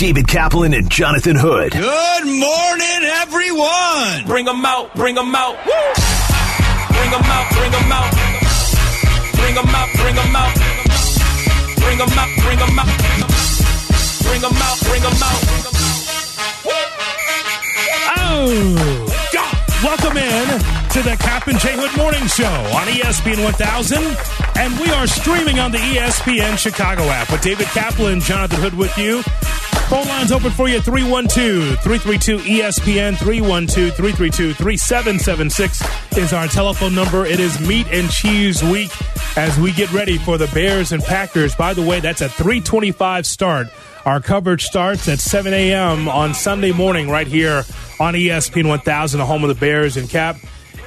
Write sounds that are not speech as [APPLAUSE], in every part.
David Kaplan and Jonathan Hood. Good morning, everyone. Bring them out, bring them out. Woo! Bring them out, bring them out. Bring them out, bring them out. Bring them out, bring them out. Bring them out, bring them out. Oh! Welcome in to the Kap and J Hood Morning Show on ESPN 1000. And we are streaming on the ESPN Chicago app with David Kaplan, and Jonathan Hood with you Phone lines open for you 312 332 ESPN 312 332 3776 is our telephone number. It is meat and cheese week as we get ready for the Bears and Packers. By the way, that's a 325 start. Our coverage starts at 7 a.m. on Sunday morning right here on ESPN 1000, the home of the Bears and Kap.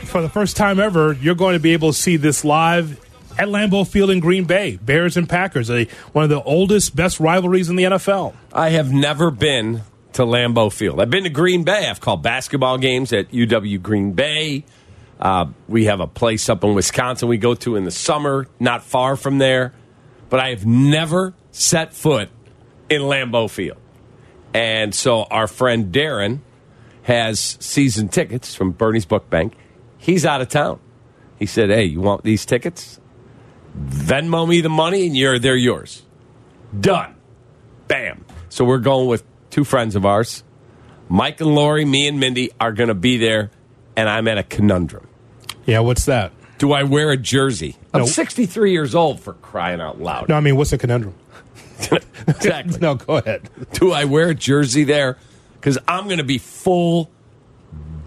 For the first time ever, you're going to be able to see this live at Lambeau Field in Green Bay. Bears and Packers, a, one of the oldest, best rivalries in the NFL. I have never been to Lambeau Field. I've been to Green Bay. I've called basketball games at UW Green Bay. Uh, we have a place up in Wisconsin we go to in the summer, not far from there. But I have never set foot in Lambeau Field. And so our friend Darren has season tickets from Bernie's Book Bank. He's out of town. He said, Hey, you want these tickets? Venmo me the money and you're they're yours. Done. Bam. So we're going with two friends of ours. Mike and Lori, me and Mindy are going to be there, and I'm at a conundrum. Yeah, what's that? Do I wear a jersey? I'm 63 years old for crying out loud. No, I mean, what's the conundrum? [LAUGHS] exactly. [LAUGHS] No, go ahead. Do I wear a jersey there? Because I'm going to be full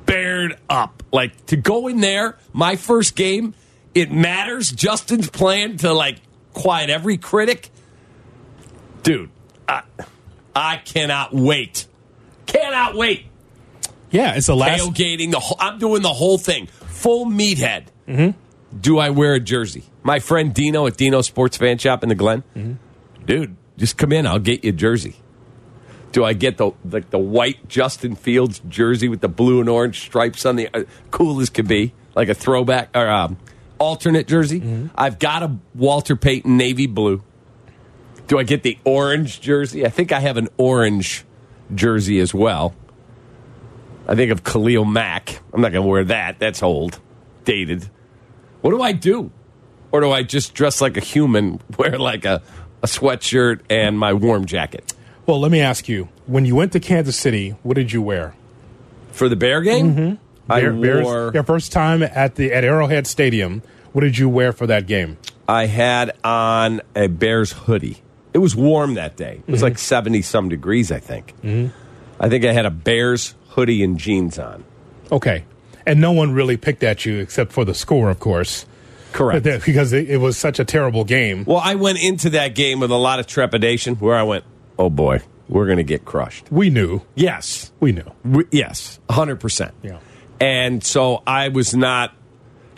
bared up. Like to go in there, my first game, it matters. Justin's plan to like quiet every critic. Dude, I, I cannot wait. Cannot wait. Yeah, it's the last. Tailgating, the whole, I'm doing the whole thing. Full meathead. Mm-hmm. Do I wear a jersey? My friend Dino at Dino Sports Fan Shop in the Glen. Dude, just come in. I'll get you a jersey. Do I get the like the white Justin Fields jersey with the blue and orange stripes on the uh, cool as could be, like a throwback or um, alternate jersey? Mm-hmm. I've got a Walter Payton navy blue. Do I get the orange jersey? I think I have an orange jersey as well. I think of Khalil Mack. I'm not going to wear that. That's old, dated. What do I do? Or do I just dress like a human, [LAUGHS] wear like a, a sweatshirt and my warm jacket? Well, let me ask you: When you went to Kansas City, what did you wear? For the Bear game? Mm-hmm. I Bear- wore. your first time at the at Arrowhead Stadium. What did you wear for that game? I had on a Bears hoodie. It was warm that day. It was mm-hmm. like 70 some degrees, I think. Mm-hmm. I think I had a Bears hoodie and jeans on. Okay, and no one really picked at you except for the score, of course, Correct. That- because it, it was such a terrible game. Well, I went into that game with a lot of trepidation where I went, oh boy, we're going to get crushed. We knew, Yes. we knew. We, yes, 100%. Yeah. And so I was not,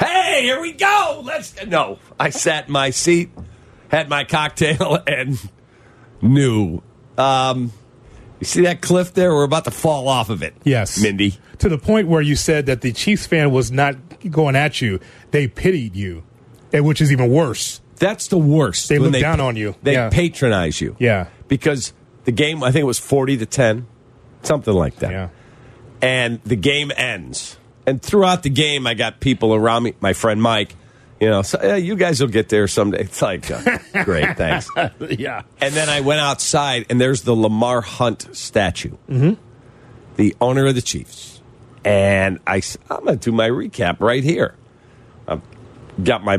hey, here we go. Let's. No, I sat in my seat, had my cocktail, [LAUGHS] and knew. Um, you see that cliff there? We're about to fall off of it. Yes, Mindy. To the point where you said that the Chiefs fan was not going at you; they pitied you, and which is even worse. That's the worst. They look down on you. They Yeah. patronize you. Yeah. Because the game, I think it was 40 to 10, something like that. Yeah. And the game ends. And throughout the game, I got people around me. My friend Mike, you know, so, yeah, you guys will get there someday. It's like, uh, great, thanks. [LAUGHS] yeah. And then I went outside, and there's the Lamar Hunt statue, mm-hmm. the owner of the Chiefs. And I'm going to do my recap right here. Got my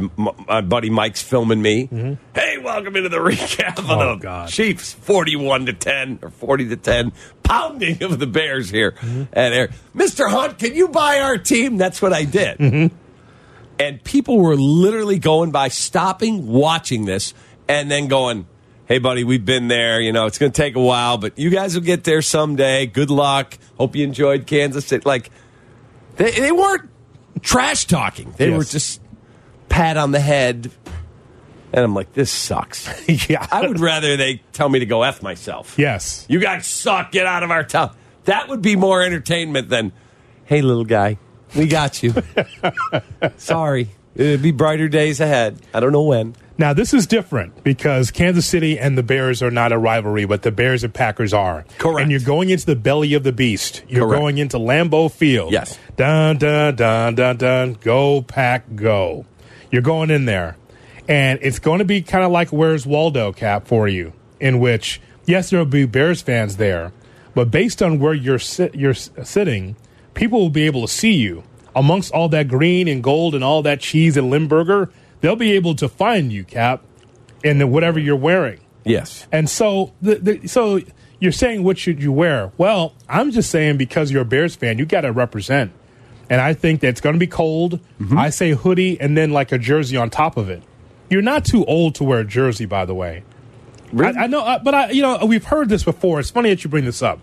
my buddy Mike's filming me. Mm-hmm. Hey, welcome into the [LAUGHS] recap of Oh, the God. Chiefs, 41 to 10 or 40 to 10, pounding of the Bears here. Mm-hmm. And there, Mr. Hunt, can you buy our team? That's what I did. Mm-hmm. And people were literally going by, stopping, watching this, and then going, Hey, buddy, we've been there. You know, it's going to take a while, but you guys will get there someday. Good luck. Hope you enjoyed Kansas City. Like, they, they weren't trash talking. They Yes. were just pat on the head. And I'm like, this sucks. [LAUGHS] yeah. I would rather they tell me to go F myself. yes. You guys suck. Get out of our town. That would be more entertainment than, hey, little guy, we got you. [LAUGHS] Sorry. It'd be brighter days ahead. I don't know when. Now, this is different because Kansas City and the Bears are not a rivalry, but the Bears and Packers are. Correct. And you're going into the belly of the beast. You're Correct. going into Lambeau Field. Yes. Dun, dun, dun, dun, dun. Go, Pack, go. You're going in there. And it's going to be kind of like Where's Waldo cap for you, in which, yes, there will be Bears fans there, but based on where you're, sit- you're sitting, people will be able to see you. Amongst all that green and gold and all that cheese and Limburger, they'll be able to find you, Kap, in the, whatever you're wearing. Yes. And so, the, the, so you're saying what should you wear? Well, I'm just saying because you're a Bears fan, you got to represent. And I think that it's going to be cold. I say hoodie and then like a jersey on top of it. You're not too old to wear a jersey, by the way. I, I know, uh, but I, you know, we've heard this before. It's funny that you bring this up.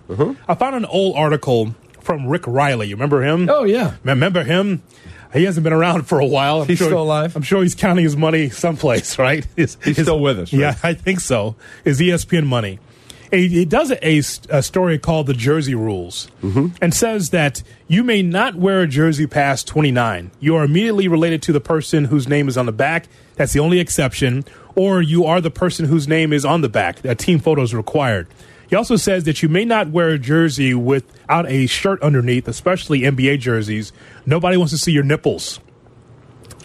I found an old article from Rick Reilly. You remember him? Oh, yeah. Remember him? He hasn't been around for a while. I'm He's still alive? I'm sure he's counting his money someplace, [LAUGHS] right? His- He's his- still with us, right? Yeah, I think so. His ESPN money. He, he does a, a, a story called the Jersey Rules Mm-hmm. and says that you may not wear a jersey past 29. You are immediately related to the person whose name is on the back. That's the only exception. Or you are the person whose name is on the back. A team photo is required. He also says that you may not wear a jersey without a shirt underneath, especially NBA jerseys. Nobody wants to see your nipples.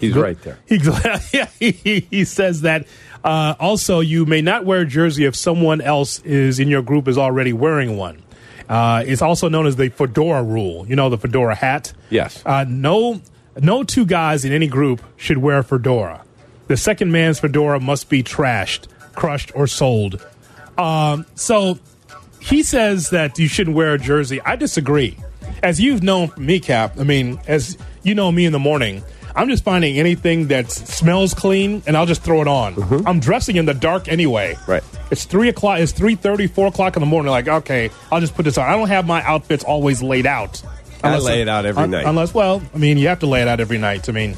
He's right there. He, [LAUGHS] yeah, he, he says that. Uh, also, you may not wear a jersey if someone else is in your group is already wearing one. Uh, it's also known as the fedora rule. You know the fedora hat. Yes. Uh, no, no two guys in any group should wear a fedora. The second man's fedora must be trashed, crushed, or sold. Um, so he says that you shouldn't wear a jersey. I disagree. As you've known me, Kap, I mean, as you know me in the morning, I'm just finding anything that smells clean and I'll just throw it on. I'm dressing in the dark anyway. Right. It's three o'clock. It's three thirty, four o'clock in the morning. Like, okay, I'll just put this on. I don't have my outfits always laid out. I lay it out every night. Unless, well, I mean, you have to lay it out every night. I mean,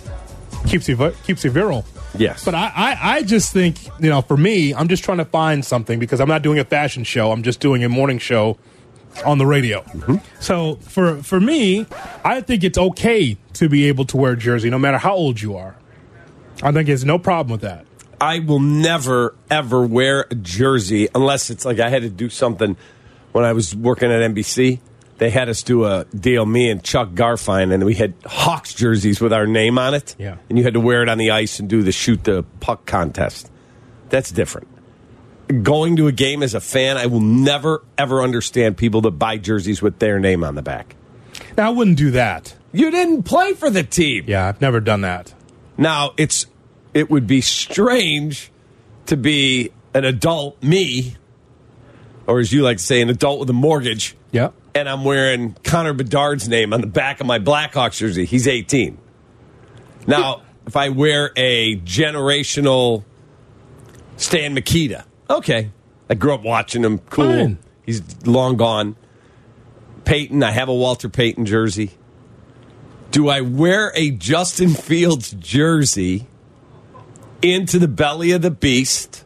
keeps you keeps you virile. Yes. But I, I, I just think, you know, for me, I'm just trying to find something because I'm not doing a fashion show. I'm just doing a morning show on the radio. Mm-hmm. So for for me, I think it's okay to be able to wear a jersey no matter how old you are. I think there's no problem with that. I will never ever wear a jersey unless it's like I had to do something when I was working at NBC. They had us do a deal, me and Chuck Garfien, and we had Hawks jerseys with our name on it. Yeah. And you had to wear it on the ice and do the shoot the puck contest. That's different. Going to a game as a fan, I will never ever understand people that buy jerseys with their name on the back. Now, I wouldn't do that. You didn't play for the team. Yeah, I've never done that. Now it's it would be strange to be an adult me, or as you like to say, an adult with a mortgage, Yeah. and I'm wearing Connor Bedard's name on the back of my Blackhawks jersey. He's 18. Now, if I wear a generational Stan Mikita, okay, I grew up watching him. Cool. Fine. He's long gone. Payton, I have a Walter Payton jersey. Do I wear a Justin Fields jersey into the belly of the beast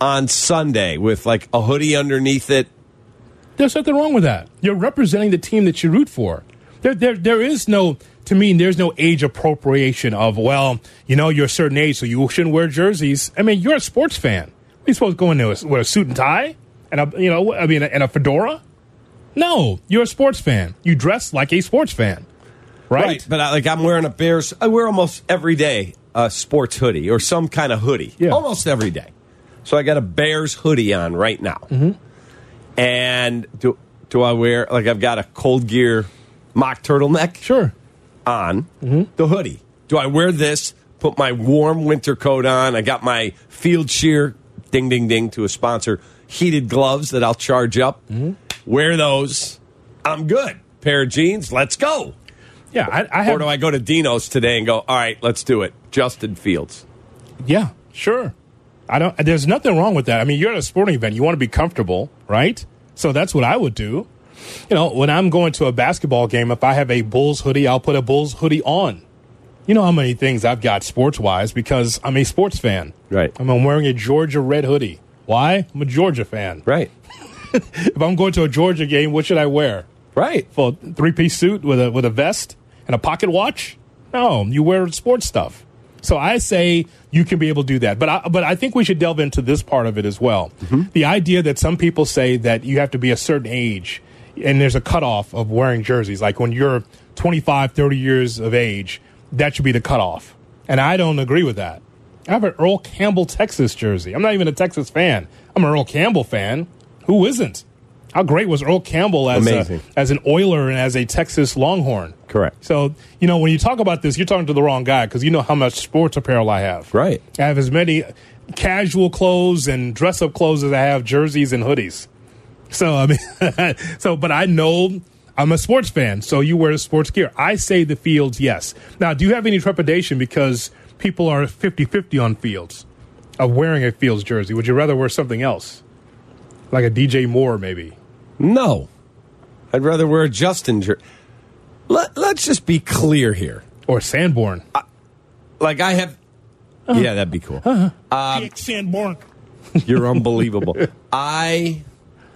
on Sunday with like a hoodie underneath it? There's nothing wrong with that. You're representing the team that you root for. There, there, there is no, to me, there's no age appropriation of, well, you know, you're a certain age, so you shouldn't wear jerseys. I mean, you're a sports fan. Are you supposed to go into a, with a suit and tie and a, you know, I mean, and a fedora? No, you're a sports fan. You dress like a sports fan, right? But I, like I'm wearing a Bears. I wear almost every day a sports hoodie or some kind of hoodie. Yeah. Almost every day. So I got a Bears hoodie on right now. Mm-hmm. And do do I wear like I've got a cold gear mock turtleneck Sure. on Mm-hmm. the hoodie? Do I wear this? Put my warm winter coat on. I got my Fieldsheer ding ding ding to a sponsor heated gloves that I'll charge up. Mm-hmm. Wear those. I'm good. Pair of jeans. Let's go. Yeah, I, I have. Or do I go to Dino's today and go, all right, let's do it? Justin Fields. Yeah, sure. I don't. There's nothing wrong with that. I mean, you're at a sporting event. You want to be comfortable, right? So that's what I would do. You know, when I'm going to a basketball game, if I have a Bulls hoodie, I'll put a Bulls hoodie on. You know how many things I've got sports wise because I'm a sports fan. Right. I'm wearing a Georgia red hoodie. Why? I'm a Georgia fan. Right. [LAUGHS] If I'm going to a Georgia game, what should I wear? Right. Full three piece suit with a with a vest and a pocket watch? No, you wear sports stuff. So I say you can be able to do that, but I, but I think we should delve into this part of it as well. Mm-hmm. The idea that some people say that you have to be a certain age and there's a cutoff of wearing jerseys, like when you're 25, 30 years of age, that should be the cutoff. And I don't agree with that. I have an Earl Campbell Texas jersey. I'm not even a Texas fan. I'm an Earl Campbell fan. Who isn't? How great was Earl Campbell as a, as an Oiler and as a Texas Longhorn? Correct. So you know when you talk about this, you're talking to the wrong guy because you know how much sports apparel I have. Right. I have as many casual clothes and dress up clothes as I have jerseys and hoodies. So I mean, [LAUGHS] so but I know I'm a sports fan. So you wear sports gear. I say the fields, yes. Now, do you have any trepidation because people are 50-50 on fields of wearing a fields jersey? Would you rather wear something else, like a DJ Moore maybe? No. I'd rather wear a Justin jersey. Let, let's just be clear here. Or Sanborn. Like, I have. Uh-huh. Yeah, that'd be cool. Uh-huh. Um, Sanborn. [LAUGHS] You're unbelievable. I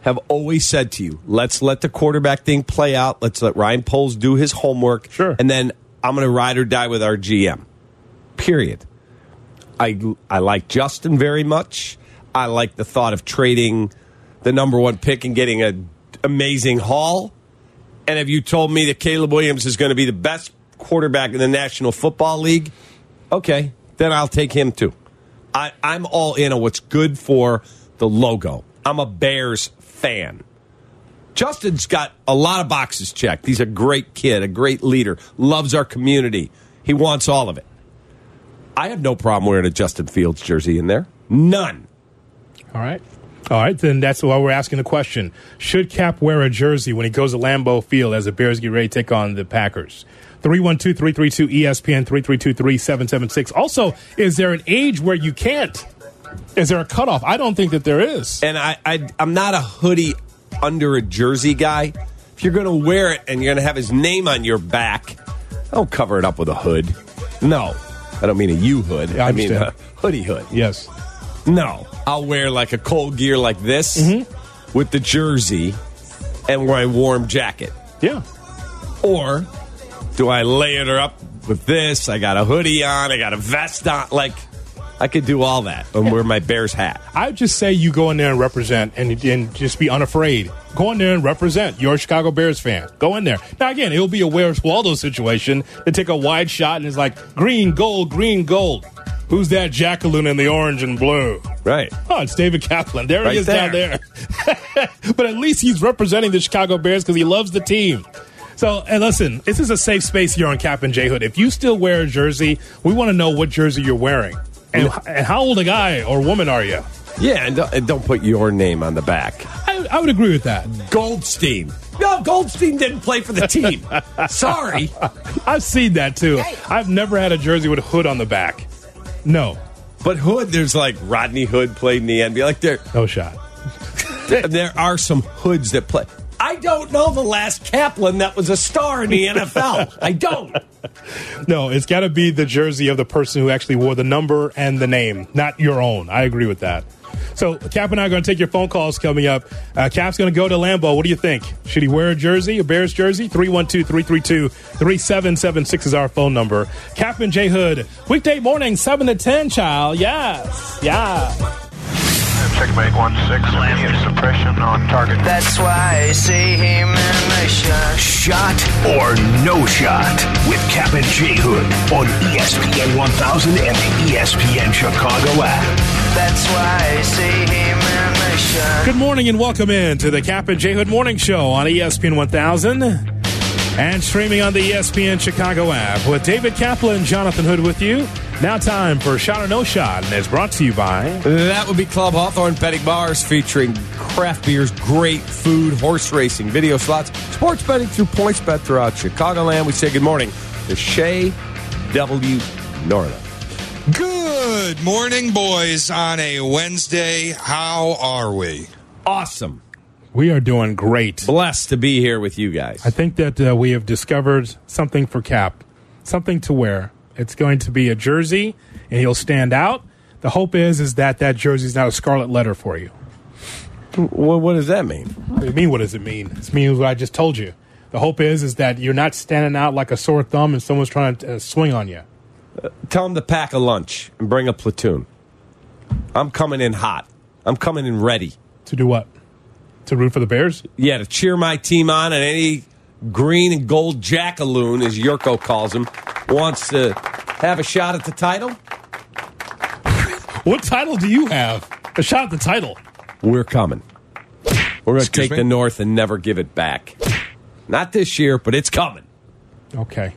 have always said to you, let's let the quarterback thing play out. Let's let Ryan Poles do his homework. Sure. And then I'm going to ride or die with our GM. Period. I, I like Justin very much. I like the thought of trading the number one pick and getting an amazing haul. And if you told me that Caleb Williams is going to be the best quarterback in the National Football League, okay, then I'll take him too. I, I'm all in on what's good for the logo. I'm a Bears fan. Justin's got a lot of boxes checked. He's a great kid, a great leader, loves our community. He wants all of it. I have no problem wearing a Justin Fields jersey in there. None. All right. All right, then that's why we're asking the question. Should Kap wear a jersey when he goes to Lambeau Field as the Bears get ready to take on the Packers? 312 332 ESPN 332 3776. Also, is there an age where you can't? Is there a cutoff? I don't think that there is. And I, I I'm not a hoodie under a jersey guy. If you're going to wear it and you're going to have his name on your back, don't cover it up with a hood. No, I don't mean a U hood. I I mean a hoodie hood. Yes. No, I'll wear like a cold gear like this Mm-hmm. with the jersey and wear a warm jacket. Yeah. Or do I layer up with this? I got a hoodie on, I got a vest on. Like, I could do all that and wear my Bears hat. I would just say you go in there and represent and, and just be unafraid. Go in there and represent. You're a Chicago Bears fan. Go in there. Now, again, it'll be a Where's Waldo situation. They take a wide shot and it's like green, gold, green, gold. Who's that Jacqueline in the orange and blue? Right. Oh, it's David Kaplan. There Right he is down there. there. [LAUGHS] but at least he's representing the Chicago Bears because he loves the team. So, and listen, this is a safe space here on Kap and J Hood. If you still wear a jersey, we want to know what jersey you're wearing. And, and how old a guy or woman are you? Yeah, and don't, and don't put your name on the back. I, I would agree with that. Goldstein. No, Goldstein didn't play for the team. [LAUGHS] Sorry. I've seen that too. I've never had a jersey with a hood on the back. No, But Hood, there's like Rodney Hood played in the NBA. Like there, no shot. [LAUGHS] there are some hoods that play. I don't know the last Kaplan that was a star in the [LAUGHS] NFL. I don't. No, it's got to be the jersey of the person who actually wore the number and the name, not your own. I agree with that. So, Kap and I are going to take your phone calls coming up. Uh, Kap's going to go to Lambeau. What do you think? Should he wear a jersey, a Bears jersey? 312 332 3776 is our phone number. Kap and J Hood, weekday morning, 7 to 10, child. Yes. Yeah. Checkmate 1-6, immediate suppression on target. That's why I see him in the shot. Shot or no shot with Kap and J Hood on ESPN 1000 and the ESPN Chicago app. That's why I see him in the shot. Good morning and welcome in to the Kap and J Hood Morning Show on ESPN 1000 and streaming on the ESPN Chicago app with David Kaplan, and Jonathan Hood with you. Now time for Shot or No Shot, and it's brought to you by That would be Club Hawthorne Betting Bars featuring craft beers, great food, horse racing, video slots, sports betting through PointsBet throughout Chicagoland. We say good morning to Shea W. Norling. Good morning, boys, on a Wednesday. How are we? Awesome. We are doing great. Blessed to be here with you guys. I think that uh, we have discovered something for Kap, something to wear. It's going to be a jersey, and he'll stand out. The hope is is that that jersey is not a scarlet letter for you. Well, what does that mean? What do you mean? What does it mean? It means what I just told you. The hope is is that you're not standing out like a sore thumb and someone's trying to uh, swing on you. Tell him to pack a lunch and bring a platoon. I'm coming in hot. I'm coming in ready. To do what? To root for the Bears? Yeah, to cheer my team on, and any green and gold jackaloon, as Yurko calls him, wants to have a shot at the title. What title do you have? A shot at the title. We're coming. We're going to take me? the North and never give it back. Not this year, but it's coming. Okay.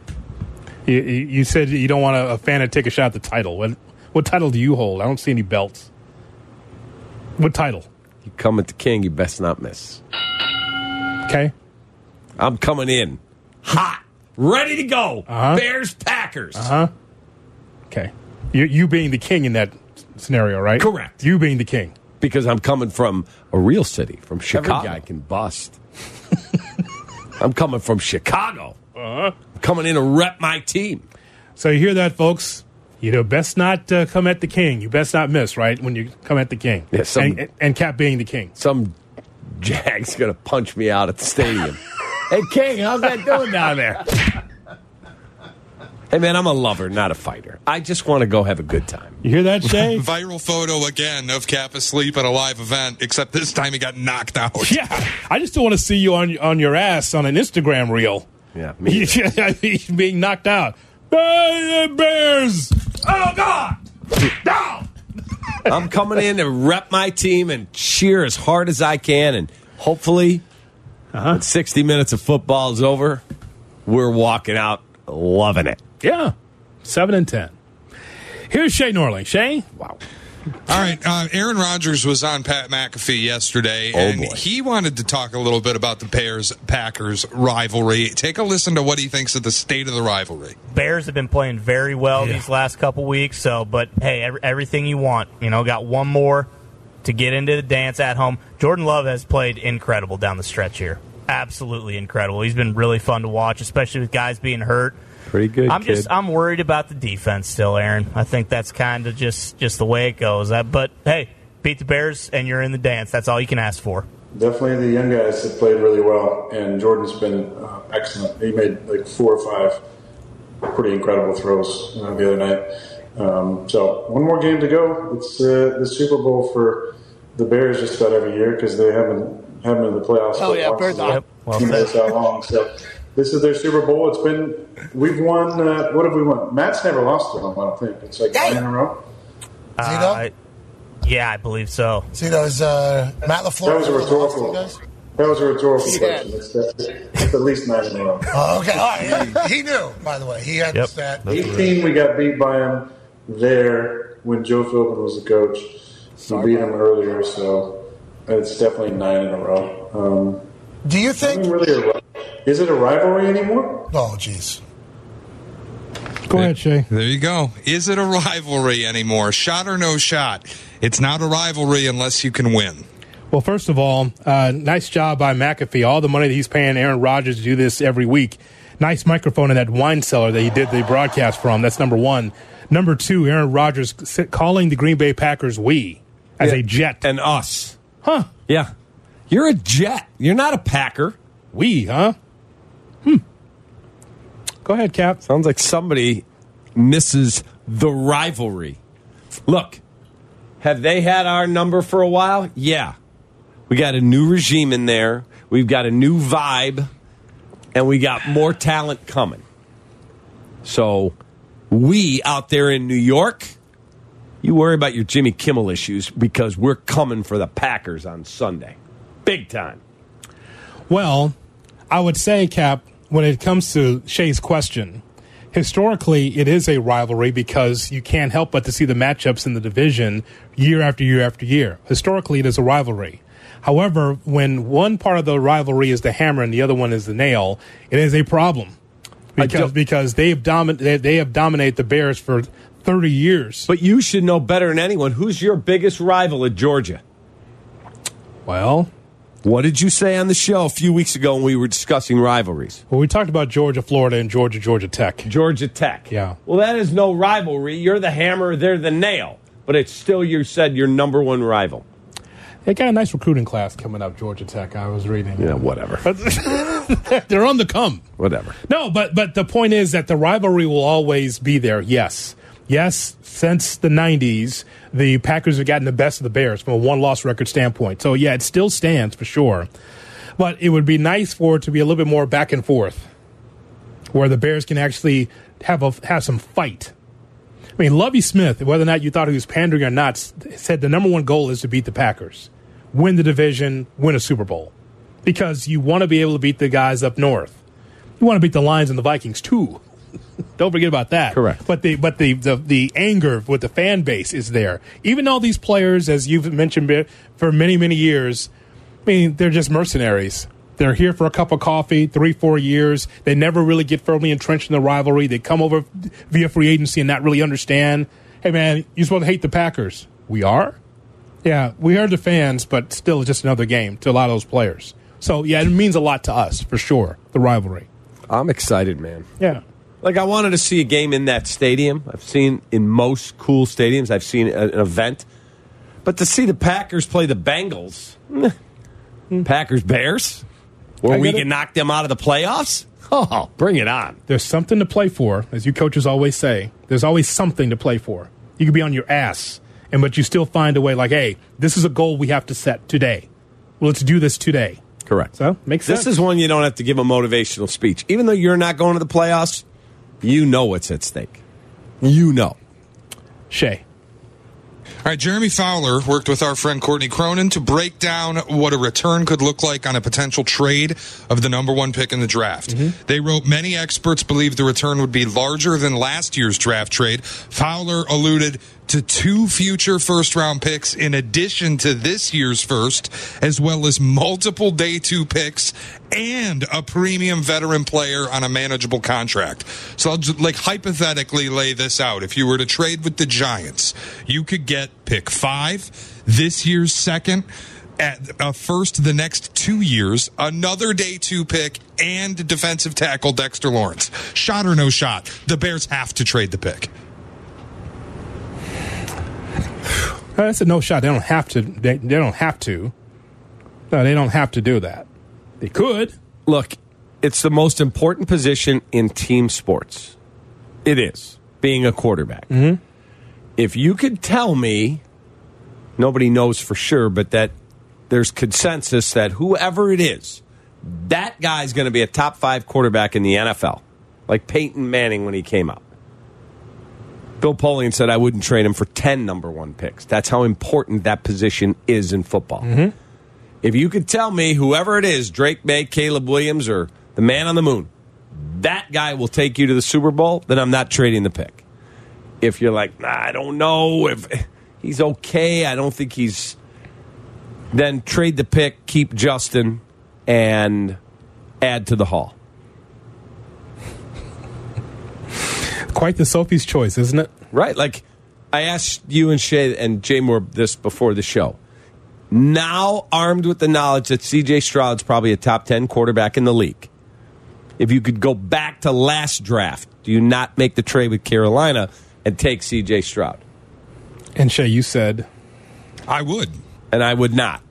You, you said you don't want a, a fan to take a shot at the title. What what title do you hold? I don't see any belts. What title? You come at the king, you best not miss. Okay. I'm coming in hot, ready to go. Uh-huh. Bears, Packers. Okay. You you being the king in that scenario, right? Correct. You being the king. Because I'm coming from a real city, from Chicago. Every guy can bust. [LAUGHS] I'm coming from Chicago. Uh-huh. I'm coming in to rep my team. So you hear that, folks? You know, best not uh, come at the king. You best not miss, right? When you come at the king. Yeah, some- and, and, and Kap being the king. Some jag's gonna punch me out at the stadium. [LAUGHS] hey King, how's that doing down there? [LAUGHS] hey man, I'm a lover, not a fighter. I just want to go have a good time. You hear that, Shea? [LAUGHS] Viral photo again of Kap asleep at a live event, except this time he got knocked out. yeah. I just don't want to see you on on your ass on an Instagram reel. Yeah, [LAUGHS] me. He's being knocked out. Hey, the Bears! Oh God! No! [LAUGHS] I'm coming in to rep my team and cheer as hard as I can, and hopefully, uh-huh. when 60 minutes of football is over, we're walking out loving it. Yeah, seven and ten. Here's Shea Norling. Shea, Wow. All right, uh, Aaron Rodgers was on Pat McAfee yesterday, Oh, and boy. he wanted to talk a little bit about the Bears Packers rivalry. Take a listen to what he thinks of the state of the rivalry. Bears have been playing very well Yeah. these last couple weeks. So, but hey, every, everything you want, you know, got one more to get into the dance at home. Jordan Love has played incredible down the stretch here. Absolutely incredible. He's been really fun to watch, especially with guys being hurt. Pretty good, I'm kid. just I'm worried about the defense still, Aaron. I think that's kind of just just the way it goes. That, but hey, beat the Bears and you're in the dance. That's all you can ask for. Definitely the young guys have played really well, and Jordan's been uh, excellent. He made like four or five pretty incredible throws uh, the other night. Um, so one more game to go. It's uh, the Super Bowl for the Bears just about every year because they haven't haven't been in the playoffs. Oh yeah, once Bears. Yep, well Who knows said. how long? So this is their Super Bowl. It's been we've won. Uh, what have we won? Matt's never lost to them. I don't think it's like nine in a row. Zito? Uh, yeah, I believe so. Zito is uh, Matt LaFleur. That was a ever lost rhetorical. That was a rhetorical Yeah. question. It's, it's at least nine in a row. [LAUGHS] Oh, okay. All right. He, he knew, by the way. He had Yep. that. 18, we got beat by him there when Joe Philbin was the coach. We beat him earlier, so it's definitely nine in a row. Um, Do you I think? mean, really, a, ri- is it a rivalry anymore? Oh, jeez. go ahead, Shea. There you go. Is it a rivalry anymore? Shot or no shot? It's not a rivalry unless you can win. Well, first of all, uh, nice job by McAfee. All the money that he's paying Aaron Rodgers to do this every week. Nice microphone in that wine cellar that he did the broadcast from. That's number one. Number two, Aaron Rodgers calling the Green Bay Packers "we" as Yeah. a jet. And us. huh? Yeah. You're a jet. You're not a Packer. We, huh? Go ahead, Kap. Sounds like somebody misses the rivalry. Look, have they had our number for a while? Yeah. We got a new regime in there. We've got a new vibe, and we got more talent coming. So, we out there in New York, you worry about your Jimmy Kimmel issues because we're coming for the Packers on Sunday. Big time. Well, I would say, Cap, when it comes to Shea's question, historically it is a rivalry because you can't help but to see the matchups in the division year after year after year. Historically, it is a rivalry. However, when one part of the rivalry is the hammer and the other one is the nail, it is a problem because because they've domin- they, they have dominated the Bears for thirty years. But you should know better than anyone who's your biggest rival at Georgia. well, What did you say on the show a few weeks ago when we were discussing rivalries? Well, we talked about Georgia, Florida, and Georgia, Georgia Tech. Georgia Tech. Yeah. Well, that is no rivalry. You're the hammer, they're the nail. But it's still, you said, your number one rival. They got a nice recruiting class coming up, Georgia Tech. I was reading. Yeah, whatever. [LAUGHS] They're on the come. Whatever. No, but but the point is that the rivalry will always be there. Yes, yes. Since the '90s, the Packers have gotten the best of the Bears from a one-loss record standpoint. So yeah, it still stands for sure. But it would be nice for it to be a little bit more back and forth, where the Bears can actually have a have some fight. I mean, Lovie Smith, whether or not you thought he was pandering or not, said the number one goal is to beat the Packers, win the division, win a Super Bowl, because you want to be able to beat the guys up north. You want to beat the Lions and the Vikings too. Don't forget about that. Correct. But the but the, the the anger with the fan base is there. Even all these players, as you've mentioned for many many years, I mean they're just mercenaries. They're here for a cup of coffee, three four years. They never really get firmly entrenched in the rivalry. They come over via free agency and not really understand. Hey man, you're supposed to hate the Packers. We are. Yeah, we are the fans, but still, it's just another game to a lot of those players. So yeah, it means a lot to us for sure. The rivalry. I'm excited, man. Yeah. Like I wanted to see a game in that stadium. I've seen in most cool stadiums. I've seen a- an event, but to see the Packers play the Bengals, meh. Packers Bears, where we can knock them out of the playoffs. Oh, bring it on! There's something to play for, as you coaches always say. There's always something to play for. You could be on your ass, and but you still find a way. Like, hey, this is a goal we have to set today. Well, let's do this today. Correct. So makes sense. This is one you don't have to give a motivational speech, even though you're not going to the playoffs. You know what's at stake. You know. Shea. All right, Jeremy Fowler worked with our friend Courtney Cronin to break down what a return could look like on a potential trade of the number one pick in the draft. Mm-hmm. They wrote many experts believe the return would be larger than last year's draft trade. Fowler alluded to two future first round picks in addition to this year's first, as well as multiple day two picks and a premium veteran player on a manageable contract. So I'll just like hypothetically lay this out. If you were to trade with the Giants, you could get pick five, this year's second, at a first the next two years, another day two pick, and defensive tackle Dexter Lawrence. Shot or no shot, the Bears have to trade the pick. Uh, That's a no shot. They don't have to. They, they don't have to. No, they don't have to do that. They could. Look, it's the most important position in team sports. It is being a quarterback. Mm-hmm. If you could tell me, nobody knows for sure, but that there's consensus that whoever it is, that guy's going to be a top five quarterback in the NFL, like Peyton Manning when he came up. Bill Polian said I wouldn't trade him for 10 number one picks. That's how important that position is in football. Mm-hmm. If you could tell me whoever it is, Drake Maye, Caleb Williams, or the man on the moon, that guy will take you to the Super Bowl, then I'm not trading the pick. If you're like, nah, I don't know if [LAUGHS] he's okay, I don't think he's. Then trade the pick, keep Justin, and add to the haul. Quite the Sophie's choice, isn't it? Right. Like I asked you and Shea and Jay Moore this before the show. Now armed with the knowledge that CJ Stroud's probably a top 10 quarterback in the league. If you could go back to last draft, do you not make the trade with Carolina and take CJ Stroud? And Shea, you said I would. And I would not.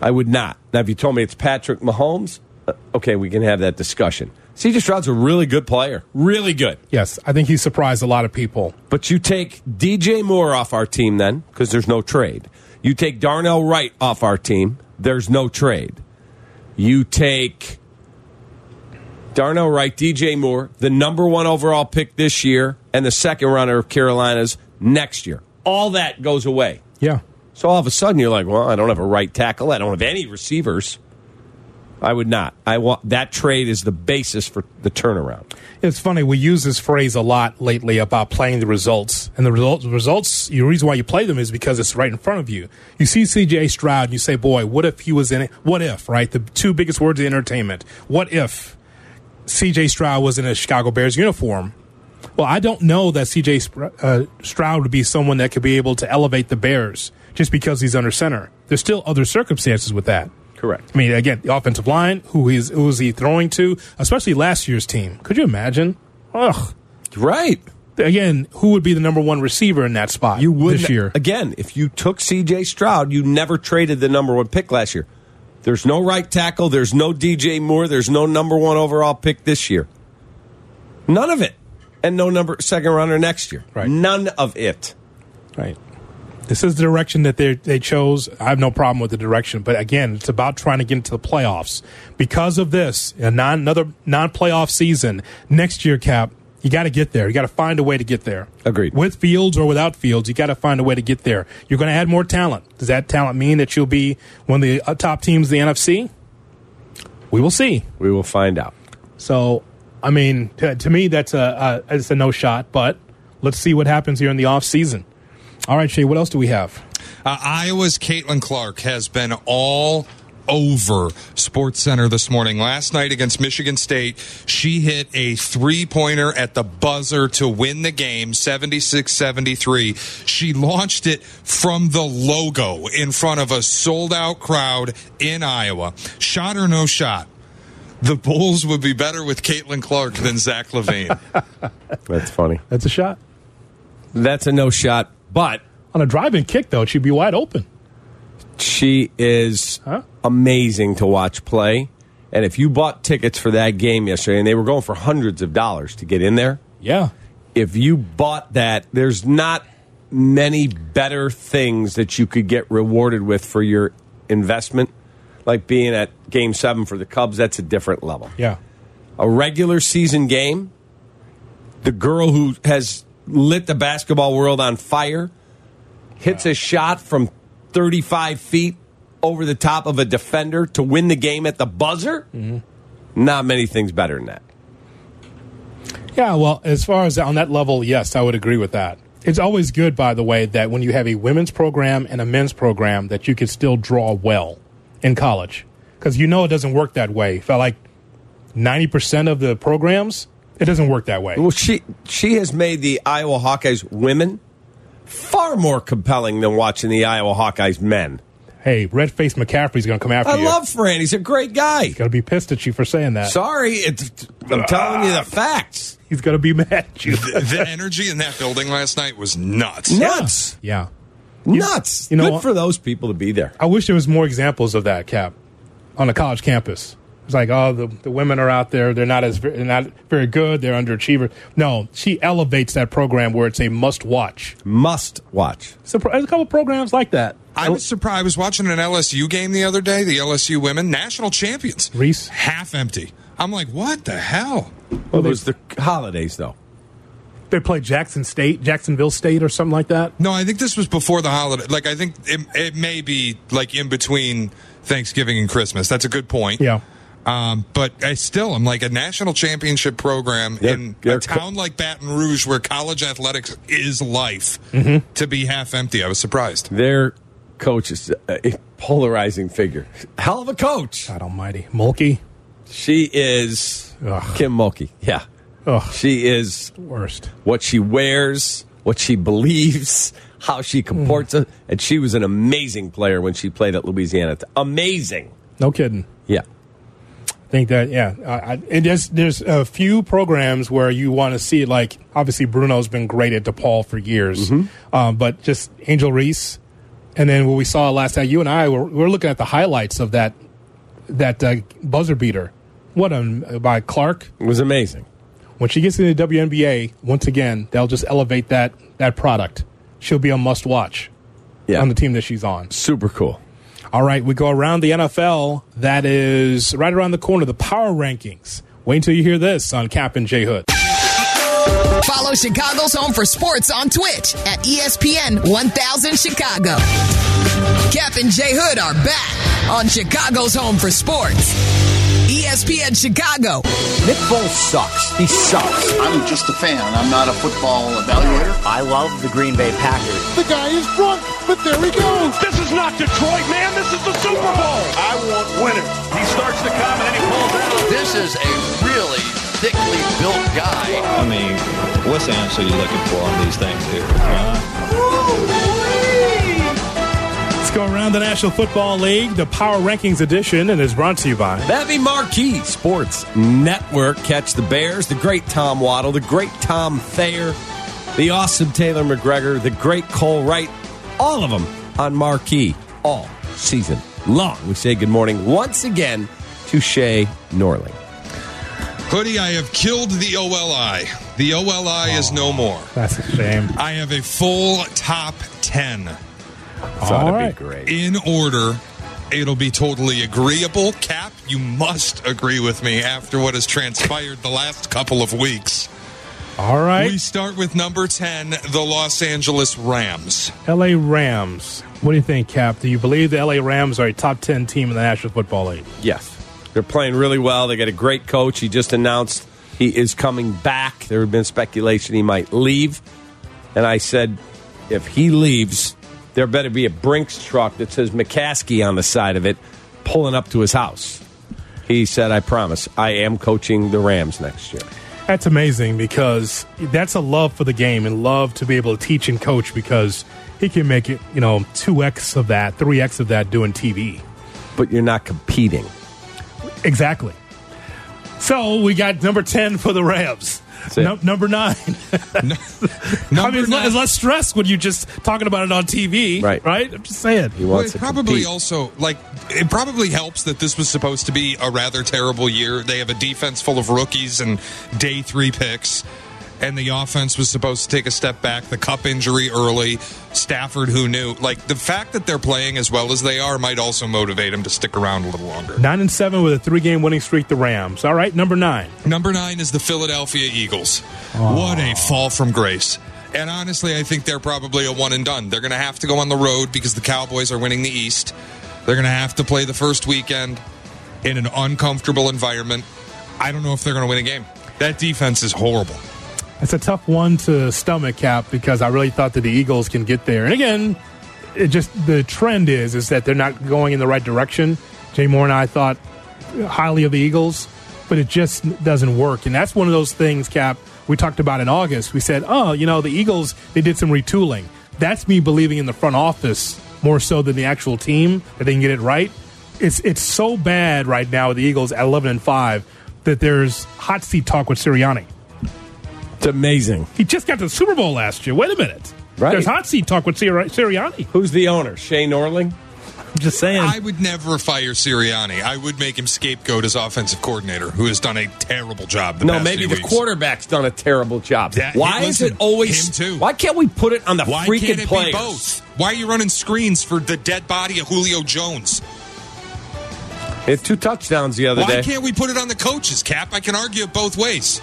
I would not. Now, if you told me it's Patrick Mahomes, uh, okay, we can have that discussion. CJ Stroud's a really good player. Really good. yes. I think he surprised a lot of people. But you take DJ Moore off our team then, because there's no trade. You take Darnell Wright off our team, there's no trade. You take Darnell Wright, DJ Moore, the number one overall pick this year, and the second runner of Carolina's next year. All that goes away. Yeah. So all of a sudden you're like, well, I don't have a right tackle. I don't have any receivers. I would not. I want that trade is the basis for the turnaround. It's funny, we use this phrase a lot lately about playing the results. And the results, results the reason why you play them is because it's right in front of you. You see CJ Stroud and you say, boy, what if he was in it? What if, right? The two biggest words in entertainment. What if CJ Stroud was in a Chicago Bears uniform? Well, I don't know that CJ uh, Stroud would be someone that could be able to elevate the Bears just because he's under center. there's still other circumstances with that. Correct. I mean, again, the offensive line, who is who is he throwing to? Especially last year's team. Could you imagine? Ugh. Right. Again, who would be the number one receiver in that spot You would this year? again if you took C.J. Stroud, you never traded the number one pick last year. There's no right tackle. There's no DJ Moore. There's no number one overall pick this year. None of it, and no number second runner next year. Right. None of it. Right. This is the direction that they they chose. I have no problem with the direction, but again, it's about trying to get into the playoffs. Because of this, a non another non playoff season next year, Kap. You got to get there. You got to find a way to get there. Agreed. With Fields or without Fields, you got to find a way to get there. You're going to add more talent. Does that talent mean that you'll be one of the uh, top teams in the NFC? We will see. We will find out. So, I mean, to, to me, that's a, a it's a no shot. But let's see what happens here in the off season. All right, Shea. What else do we have? Uh, Iowa's Caitlin Clark has been all over Sports Center this morning. Last night against Michigan State, she hit a three pointer at the buzzer to win the game 76 73. She launched it from the logo in front of a sold out crowd in Iowa. Shot or no shot? The Bulls would be better with Caitlin Clark than Zach LaVine. [LAUGHS] That's funny. That's a shot. That's a no shot, but On a driving kick, though, she'd be wide open. she is Huh? amazing to watch play. And if you bought tickets for that game yesterday, and they were going for hundreds of dollars to get in there, Yeah. if you bought that, there's not many better things that you could get rewarded with for your investment. Like being at game seven for the Cubs, that's a different level. Yeah. A regular season game, the girl who has lit the basketball world on fire hits a shot from 35 feet over the top of a defender to win the game at the buzzer. Mm-hmm. Not many things better than that. Yeah, well, as far as on that level, yes, I would agree with that. It's always good, by the way, that when you have a women's program and a men's program, that you can still draw well in college. Because you know it doesn't work that way. Felt like 90% of the programs, it doesn't work that way. Well, she she has made the Iowa Hawkeyes women far more compelling than watching the Iowa Hawkeyes men. Hey, red faced McCaffery's going to come after I you. I love Fran; he's a great guy. He's Going to be pissed at you for saying that. Sorry, it's, I'm telling you the facts. He's going to be mad at you. the, the energy in that building last night was nuts. Nuts, yeah. nuts. you know Good for those people to be there. I wish there was more examples of that, Kap, on a college campus. It's like, oh, the, the women are out there. They're not as they're not very good. They're underachievers. No, she elevates that program where it's a must watch. Must watch. So there's a couple programs like that. I was surprised. I was watching an LSU game the other day. The LSU women, national champions, Reese? half empty. I'm like, what the hell? Well, it was the holidays, though. They played Jackson State, Jacksonville State, or something like that. No, I think this was before the holiday. Like, I think it, it may be like in between Thanksgiving and Christmas. That's a good point. Yeah. Um, but I still, I'm like a national championship program They're- in they're a town like Baton Rouge where college athletics is life Mm-hmm. to be half empty. I was surprised. Their coach is a polarizing figure. Hell of a coach. God Almighty, Mulkey, She is Ugh. Kim Mulkey. Yeah. Ugh. She is worst. what she wears, what she believes, how she comports it. And she was an amazing player when she played at Louisiana. Amazing. No kidding. Yeah. I think that yeah, I, and there's there's a few programs where you want to see like obviously Bruno's been great at DePaul for years, um, but just Angel Reese, and then what we saw last night, you and I were, we were looking at the highlights of that that uh, buzzer beater. What a by Clark It was amazing. when she gets into the WNBA once again, they'll just elevate that that product. She'll be a must watch Yeah. on the team that she's on. Super cool. All right, we go around the NFL. That is right around the corner, the power rankings. Wait until you hear this on Kap and Hood. Follow Chicago's Home for Sports on Twitch at ESPN 1000 Chicago. Kap and Hood are back on Chicago's Home for Sports. ESPN Chicago. Nick Foles sucks. He sucks. I'm just a fan. I'm not a football evaluator. I love the Green Bay Packers. The guy is drunk, but there he goes. This is not Detroit, man. This is the Super Bowl. I want winners. He starts to come and then he pulls out. This is a really thickly built guy. I mean, what's the answer you're looking for on these things here? Huh? Go around the National Football League, the Power Rankings edition, and is brought to you by. That'd be Marquee Sports Network. Catch the Bears, the great Tom Waddle, the great Tom Thayer, the awesome Taylor McGregor, the great Cole Wright, all of them on Marquee all season long. We say good morning once again to Shea Norling. Hoodie, I have killed the OLI. The OLI is no more. That's a shame. I have a full top 10 All right. great. in order. It'll be totally agreeable. Kap, you must agree with me after what has transpired the last couple of weeks. All right. We start with number 10, the Los Angeles Rams. LA Rams. What do you think, Kap? Do you believe the LA Rams are a top 10 team in the National Football League? Yes. They're playing really well. They got a great coach. He just announced he is coming back. There had been speculation he might leave. And I said, if he leaves, there better be a Brinks truck that says McCaskey on the side of it pulling up to his house. He said, I promise, I am coaching the Rams next year. That's amazing because that's a love for the game and love to be able to teach and coach because he can make it, you know, 2x of that, 3x of that doing TV. But you're not competing. Exactly. So we got number 10 for the Rams. It. Num- number nine. [LAUGHS] I mean, it's, le- it's less stress when you're just talking about it on TV. Right. Right? I'm just saying. He Well, it probably compete. also like it probably helps that this was supposed to be a rather terrible year. They have a defense full of rookies and day three picks, and the offense was supposed to take a step back. The Kupp injury early, Stafford, who knew? Like the fact that they're playing as well as they are might also motivate them to stick around a little longer. Nine and seven with a three game winning streak, the Rams. All right, number nine. Number nine is the Philadelphia Eagles. What a fall from grace. And honestly, I think they're probably a one and done. They're going to have to go on the road because the Cowboys are winning the East. They're going to have to play the first weekend in an uncomfortable environment. I don't know if they're going to win a game. That defense is horrible. It's a tough one to stomach, Kap, because I really thought that the Eagles can get there. And again, it just the trend is is that they're not going in the right direction. Jay Moore and I thought highly of the Eagles, but it just doesn't work. And that's one of those things, Kap. We talked about in August. We said, oh, you know, the Eagles they did some retooling. That's me believing in the front office more so than the actual team that they can get it right. It's it's so bad right now with the Eagles at eleven and five that there's hot seat talk with Sirianni. It's amazing. He just got to the Super Bowl last year. Wait a minute. Right. There's hot seat talk with Siri- Sirianni. Who's the owner? Shea Norling? I'm just saying. I would never fire Sirianni. I would make him scapegoat as offensive coordinator, who has done a terrible job. The No, past maybe few the weeks. quarterback's done a terrible job. That- why hey, is it always him too. Why can't we put it on the Why freaking can't it players? be both? Why are you running screens for the dead body of Julio Jones? He had two touchdowns the other Why day. Why can't we put it on the coaches, Kap? I can argue it both ways.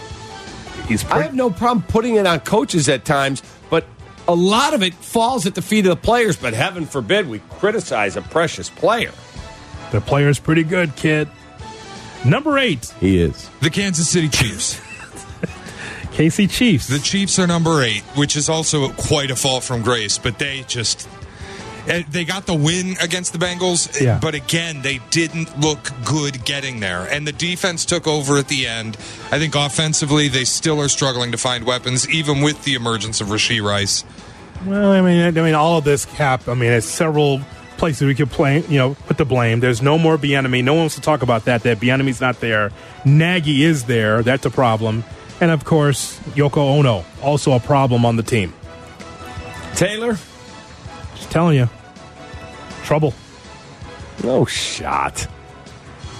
He's I have no problem putting it on coaches at times, but a lot of it falls at the feet of the players. But heaven forbid we criticize a precious player. the player's pretty good, kid. Number eight, He is. The Kansas City Chiefs. [LAUGHS] KC Chiefs. The Chiefs are number eight, which is also quite a fall from grace, but they just. Eh, They got the win against the Bengals, Yeah. but again, they didn't look good getting there. And the defense took over at the end. I think offensively, they still are struggling to find weapons, even with the emergence of Rashee Rice. well, I mean, I mean, all of this, Kap. I mean, it's several places we could play. You know, put the blame. There's no more Bieniemy. No one wants to talk about that. That Bieniemy's not there. Nagy is there. That's a problem. And of course, Yoko Ono, also a problem on the team. Taylor? Telling you, trouble. No shot.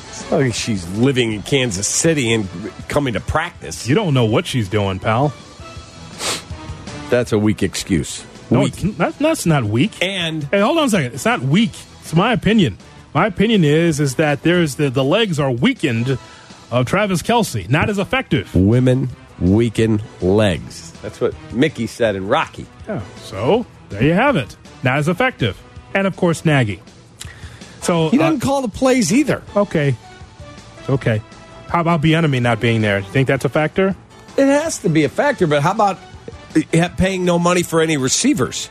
It's not like she's living in Kansas City and coming to practice. You don't know what she's doing, pal. That's a weak excuse. No, Weak. that, that's not weak. And Hey, hold on a second. It's not weak. It's my opinion. My opinion is is that there's the, the legs are weakened of Travis Kelce, not as effective. women weaken legs. That's what Mickey said in Rocky. Yeah, so there you have it. Not as effective, and of course Nagy. So He uh, doesn't call the plays either. okay, okay. How about Bieniemy not being there? Do you think that's a factor? It has to be a factor, but how about uh, paying no money for any receivers?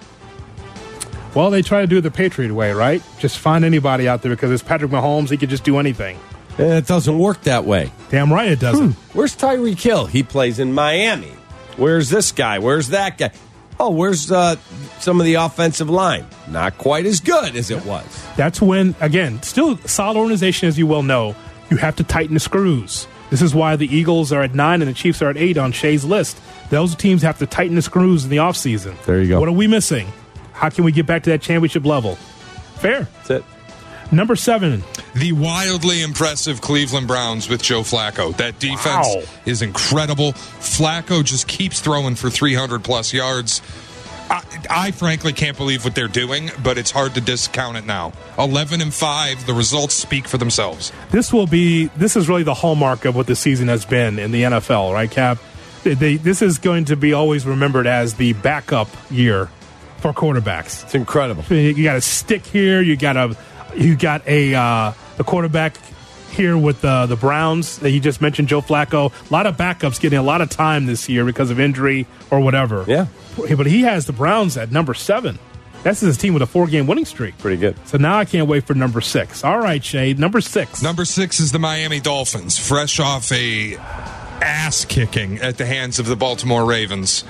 Well, they try to do it the Patriot way, right? Just find anybody out there because it's Patrick Mahomes. He could just do anything. Eh, It doesn't work that way. Damn right it doesn't. Where's Tyreek Hill? He plays in Miami. Where's this guy? Where's that guy? Oh, where's uh, some of the offensive line? Not quite as good as it was. That's when, again, still a solid organization, as you well know. You have to tighten the screws. This is why the Eagles are at nine and the Chiefs are at eight on Shea's list. Those teams have to tighten the screws in the offseason. There you go. What are we missing? How can we get back to that championship level? Fair. That's it. Number seven. The wildly impressive Cleveland Browns with Joe Flacco. That defense Wow. is incredible. Flacco just keeps throwing for 300 plus yards. I, I frankly can't believe what they're doing, but it's hard to discount it now. 11 and 5, the results speak for themselves. This will be. This is really the hallmark of what the season has been in the NFL, right, Kap? They, they, this is going to be always remembered as the backup year for quarterbacks. It's incredible. You got to stick here. You got a. You got a uh, the quarterback here with the the Browns that you just mentioned, Joe Flacco. A lot of backups getting a lot of time this year because of injury or whatever. Yeah. but he has the Browns at number seven. That's his team with a four game winning streak. Pretty good. So now I can't wait for number six. All right, Shade, number six. Number six is the Miami Dolphins, fresh off a ass kicking at the hands of the Baltimore Ravens.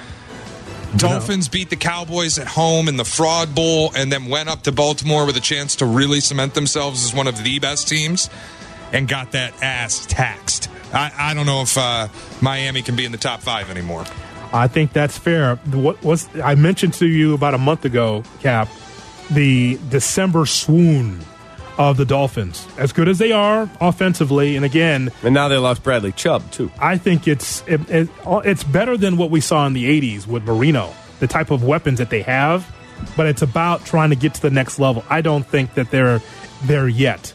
Dolphins beat the Cowboys at home in the Fraud Bowl and then went up to Baltimore with a chance to really cement themselves as one of the best teams and got that ass taxed. I, I don't know if uh, Miami can be in the top five anymore. I think that's fair. What was I mentioned to you about a month ago, Kap? The December swoon of the Dolphins, as good as they are offensively, and again, And now they lost Bradley Chubb, too. I think it's it, it, it's better than what we saw in the '80s with Marino, the type of weapons that they have. But it's about trying to get to the next level. I don't think that they're there yet.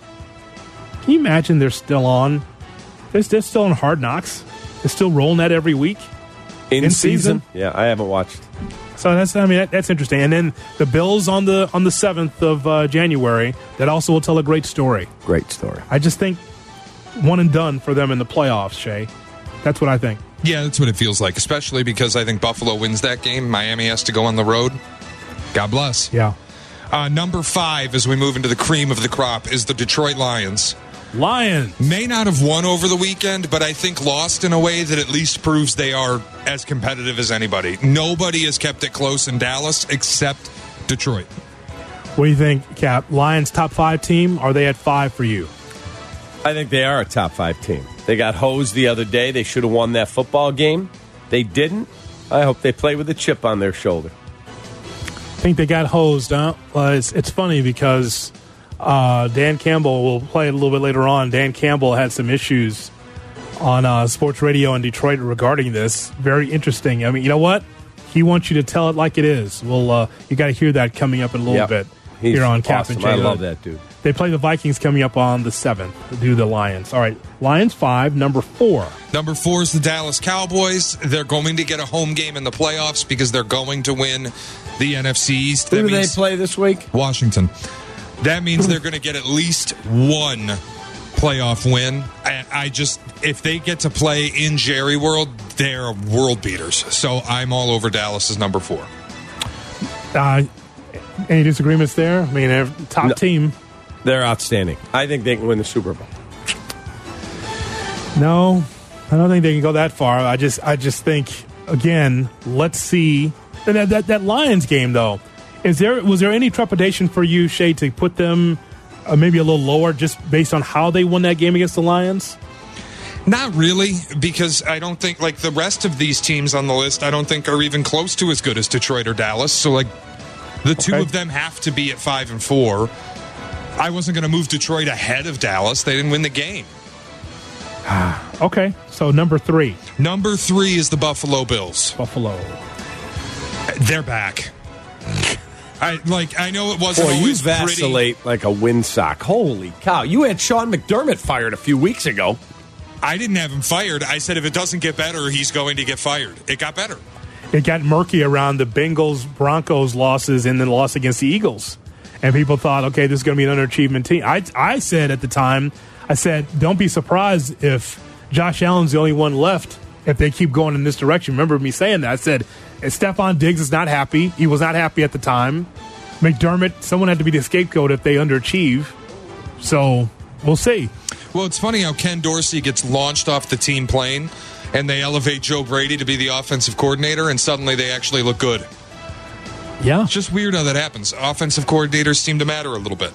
Can you imagine they're still on? They're, they're still on Hard Knocks. They're still rolling that every week. In, In season? season? Yeah, I haven't watched. So that's I mean that, that's interesting. And then the Bills on the on the seventh of uh, January. That also will tell a great story. Great story. I just think one and done for them in the playoffs. Shea, that's what I think. Yeah, that's what it feels like, especially because I think Buffalo wins that game. Miami has to go on the road. God bless. Yeah. Uh, number five, as we move into the cream of the crop, is the Detroit Lions. Lions may not have won over the weekend, but I think lost in a way that at least proves they are as competitive as anybody. Nobody has kept it close in Dallas except Detroit. What do you think, Kap? Lions top five team? Are they at five for you? I think they are a top five team. They got hosed the other day. They should have won that football game. They didn't. I hope they play with a chip on their shoulder. I think they got hosed. Huh? Well, it's it's funny because uh, Dan Campbell will play it a little bit later on. Dan Campbell had some issues on uh, sports radio in Detroit regarding this. Very interesting. I mean, you know what? He wants you to tell it like it is. Well, uh, you got to hear that coming up in a little Yep. bit He's here on Kap and awesome. J I love that dude. They play the Vikings coming up on the seventh. Do the Lions? All right, Lions five, number four. Number four is the Dallas Cowboys. They're going to get a home game in the playoffs because they're going to win the NFC East. Who That do they play this week? Washington. That means they're going to get at least one playoff win. I, I just, if they get to play in Jerry World, they're world beaters. So I'm all over Dallas as number four. Uh, any disagreements there? I mean, they're top No. team. They're outstanding. I think they can win the Super Bowl. No, I don't think they can go that far. I just, I just think again. Let's see And that that, that Lions game though. Is there was there any trepidation for you, Shea, to put them uh, maybe a little lower just based on how they won that game against the Lions? Not really, because I don't think like the rest of these teams on the list. I don't think are even close to as good as Detroit or Dallas. So like, the two Okay. of them have to be at five and four. I wasn't going to move Detroit ahead of Dallas. They didn't win the game. [SIGHS] Okay, so number three, Number three is the Buffalo Bills. Buffalo. They're back. I like. I know it wasn't Boy, you always pretty. vacillate like a windsock. Holy cow. You had Sean McDermott fired a few weeks ago. I didn't have him fired. I said if it doesn't get better, he's going to get fired. It got better. It got murky around the Bengals Broncos losses and then the loss against the Eagles, and people thought, okay, this is going to be an underachievement team. I I said at the time, I said, don't be surprised if Josh Allen's the only one left if they keep going in this direction. Remember me saying that? I said, Stefon Diggs is not happy. He was not happy at the time. McDermott, someone had to be the scapegoat if they underachieve. So we'll see. Well, it's funny how Ken Dorsey gets launched off the team plane, and they elevate Joe Brady to be the offensive coordinator, and suddenly they actually look good. Yeah. It's just weird how that happens. Offensive coordinators seem to matter a little bit.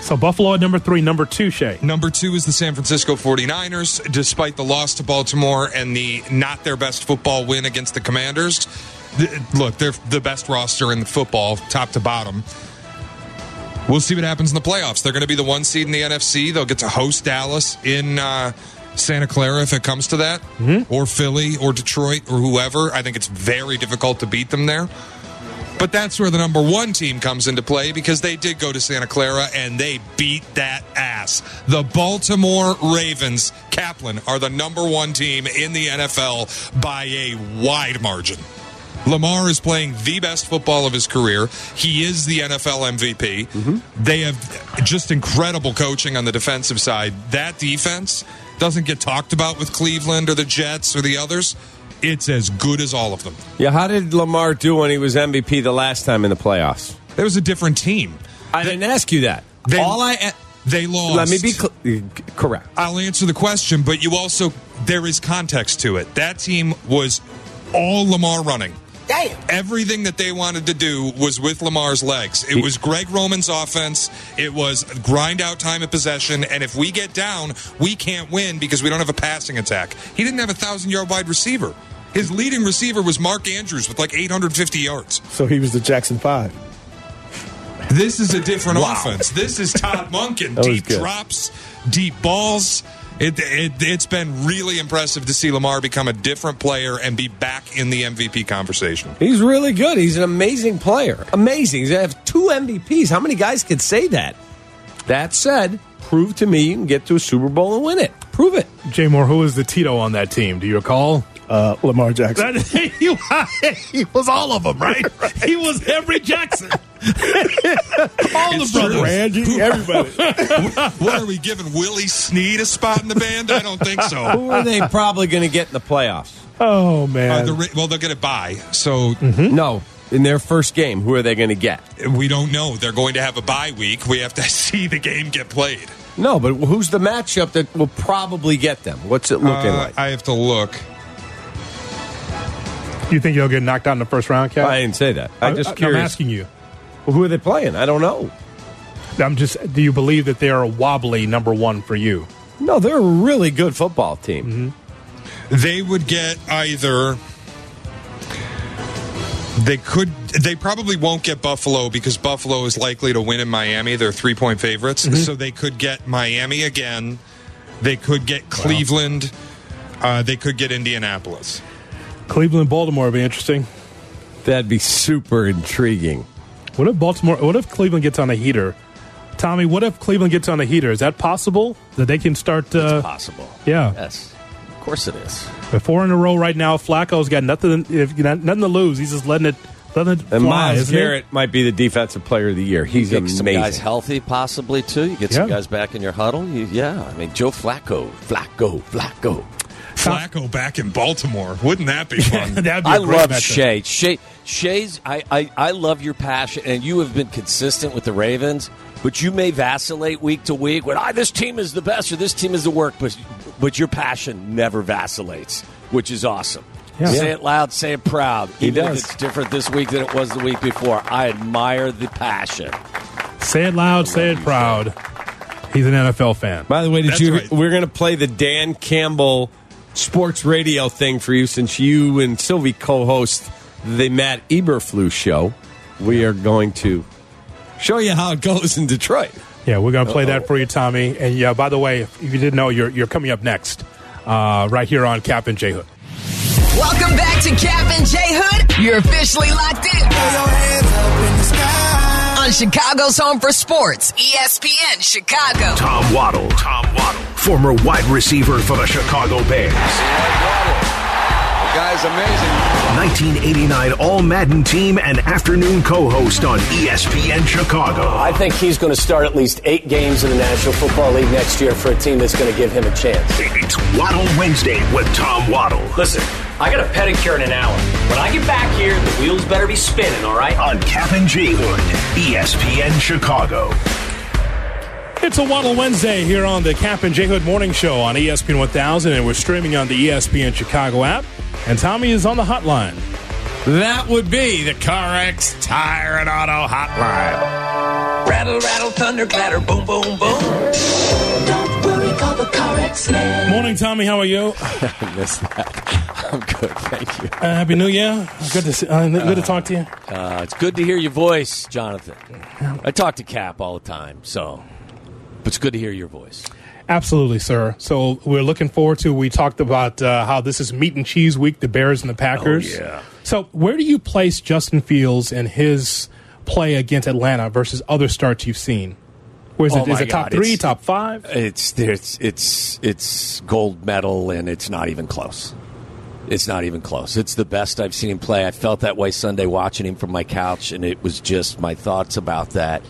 So Buffalo at number three, number two, Shea. Number two is the San Francisco 49ers. Despite the loss to Baltimore and the not their best football win against the Commanders, look, they're the best roster in the football, top to bottom. We'll see what happens in the playoffs. They're going to be the one seed in the NFC. They'll get to host Dallas in uh, Santa Clara if it comes to that, or Philly, or Detroit, or whoever. I think it's very difficult to beat them there. But that's where the number one team comes into play because they did go to Santa Clara and they beat that ass. The Baltimore Ravens, Kaplan, are the number one team in the NFL by a wide margin. Lamar is playing the best football of his career. He is the NFL MVP. Mm-hmm. They have just incredible coaching on the defensive side. That defense doesn't get talked about with Cleveland or the Jets or the others. It's as good as all of them. Yeah, how did Lamar do when he was MVP the last time in the playoffs? There was a different team. I didn't ask you that. They, All I they lost. let me be cl- correct. I'll answer the question, but you also there is context to it. That team was all Lamar running. Damn. Everything that they wanted to do was with Lamar's legs. It was Greg Roman's offense. It was grind out time of possession. And if we get down, we can't win because we don't have a passing attack. He didn't have a thousand yard wide receiver. His leading receiver was Mark Andrews with like 850 yards. So he was the Jackson Five. This is a different offense. This is Todd Monken. [LAUGHS] That deep drops, deep balls. It, it, it's been really impressive to see Lamar become a different player and be back in the MVP conversation. He's really good. He's an amazing player. Amazing. He's have two MVPs. How many guys could say that? That said, prove to me you can get to a Super Bowl and win it. Prove it. Jay Moore, who was the Tito on that team? Do you recall? Uh, Lamar Jackson. That, [LAUGHS] he, [LAUGHS] he was all of them, right? [LAUGHS] He was every Jackson. All It's the brothers. true. Randy, everybody. [LAUGHS] what are we giving Willie Sneed a spot in the band? I don't think so. Who are they probably going to get in the playoffs? Oh Uh, man. the, well, they'll get it by. So No. In their first game, who are they going to get? we don't know. They're going to have a bye week. We have to [LAUGHS] see the game get played. No, but who's the matchup that will probably get them? What's it looking Uh, like? I have to look. you think you'll get knocked out in the first round, Kap? I didn't say that. I'm just I'm asking you. Well, who are they playing? I don't know. I'm just. Do you believe that they are a wobbly number one for you? No, they're a really good football team. They would get either. They could. They probably won't get Buffalo because Buffalo is likely to win in Miami. They're three point favorites, so they could get Miami again. They could get Cleveland. Uh, they could get Indianapolis. Cleveland, Baltimore would be interesting. That'd be super intriguing. What if Baltimore? What if Cleveland gets on a heater? Tommy, what if Cleveland gets on a heater? Is that possible that they can start? Uh, Possible. yeah, Yes. Of course it is. four in a row right now. Flacco's got nothing. If nothing to lose, he's just letting it, letting it And fly. Myles isn't he? Garrett might be the defensive player of the year. He's you get some amazing. guys healthy, possibly too. You get some Yeah. guys back in your huddle. You, yeah, I mean Joe Flacco, Flacco, Flacco. Flacco back in Baltimore. Wouldn't that be fun? [LAUGHS] That'd be a I great love matchup. Shea. Shea, Shea's. I, I, I love your passion, and you have been consistent with the Ravens. But you may vacillate week to week when ah, this team is the best or this team is the worst. But but your passion never vacillates, which is awesome. Yeah. Say it loud, say it proud. He even does. if it's different this week than it was the week before. I admire the passion. Say it loud, say it proud. He's an NFL fan. By the way, did That's you? right. We're going to play the Dan Campbell sports radio thing for you since you and Silvy co-host the Matt Eberflus show. We are going to show you how it goes in Detroit. Yeah, we're gonna play that for you, Tommy. And yeah, by the way, if you didn't know, you're you're coming up next, uh, right here on Kap and J Hood. Welcome back to Kap and J Hood. You're officially locked in. On Chicago's home for sports, ESPN Chicago. Tom Waddle. Tom Waddle. Former wide receiver for the Chicago Bears. The guy's amazing. 1989 All Madden team and afternoon co-host on E ESPN Chicago. I think he's going to start at least eight games in the National Football League next year for a team that's going to give him a chance. It's Waddle Wednesday with Tom Waddle Listen, I got a pedicure in an hour. When I get back here, the wheels better be spinning, all right? on Kap and J Hood, ESPN Chicago. It's a Waddle Wednesday here on the Kap and J Hood Morning Show on ESPN 1000, and we're streaming on the ESPN Chicago app. And Tommy is on the hotline. That would be the CarX Tire and Auto Hotline. Rattle, rattle, thunder, clatter, boom, boom, boom. Don't worry, call the CarX man. Morning, Tommy. How are you? [LAUGHS] I missed that. I'm good, thank you. Uh, Happy New Year. Good to see, uh, good to talk to you. Uh, it's good to hear your voice, Jonathan. I talk to Kap all the time, so but it's good to hear your voice. Absolutely, sir. So we're looking forward to. We talked about uh, how this is meat and cheese week, the Bears and the Packers. Oh, yeah. So where do you place Justin Fields and his play against Atlanta versus other starts you've seen? Where is Oh it? Is it top God, three, it's- top five? It's it's it's it's gold medal, and it's not even close. It's not even close. It's the best I've seen him play. I felt that way Sunday watching him from my couch, and it was just my thoughts about that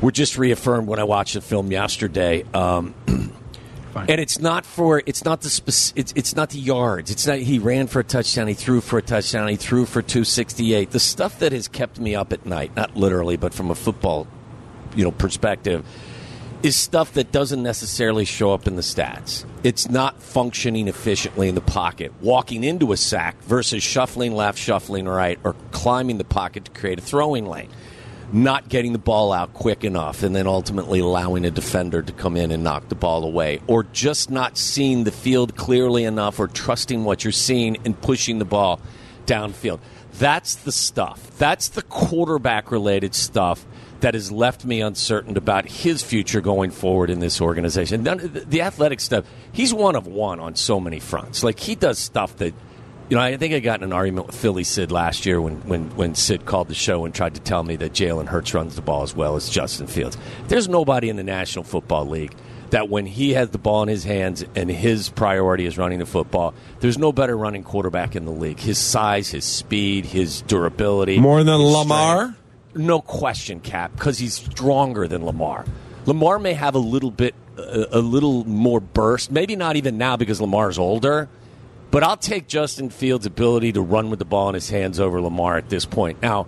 were just reaffirmed when I watched the film yesterday. Um, [CLEARS THROAT] and it's not for it's not the spec- it's it's not the yards. It's not he ran for a touchdown, he threw for a touchdown, he threw for 268. The stuff that has kept me up at night, not literally, but from a football, you know, perspective is stuff that doesn't necessarily show up in the stats. It's not functioning efficiently in the pocket, walking into a sack versus shuffling left, shuffling right, or climbing the pocket to create a throwing lane. Not getting the ball out quick enough, and then ultimately allowing a defender to come in and knock the ball away, or just not seeing the field clearly enough, or trusting what you're seeing and pushing the ball downfield. That's the stuff. That's the quarterback related stuff that has left me uncertain about his future going forward in this organization. The athletic stuff, he's one of one on so many fronts. Like he does stuff that, you know, I think I got in an argument with Philly Sid last year when, when, when Sid called the show and tried to tell me that Jalen Hurts runs the ball as well as Justin Fields. There's nobody in the National Football League that when he has the ball in his hands and his priority is running the football, there's no better running quarterback in the league. His size, his speed, his durability. More than Lamar? strength. No question, Kap, because he's stronger than Lamar. Lamar may have a little bit, a, a little more burst. Maybe not even now because Lamar's older. But I'll take Justin Fields' ability to run with the ball in his hands over Lamar at this point. Now,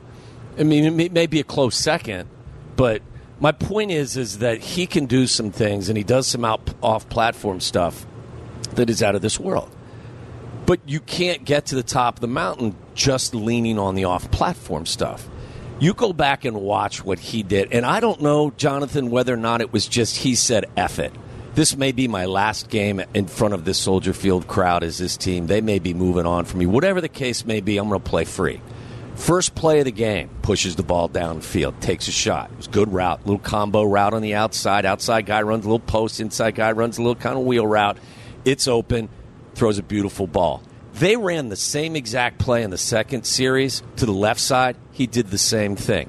I mean, it may, may be a close second, but my point is, is that he can do some things and he does some out off platform stuff that is out of this world. But you can't get to the top of the mountain just leaning on the off platform stuff. You go back and watch what he did, and I don't know, Jonathan, whether or not it was just he said "eff it. This may be my last game in front of this Soldier Field crowd as this team. They may be moving on from me. Whatever the case may be, I'm going to play free. First play of the game, pushes the ball downfield, takes a shot. It was good route, little combo route on the outside. Outside guy runs a little post, inside guy runs a little kind of wheel route. It's open, throws a beautiful ball. They ran the same exact play in the second series to the left side. He did the same thing.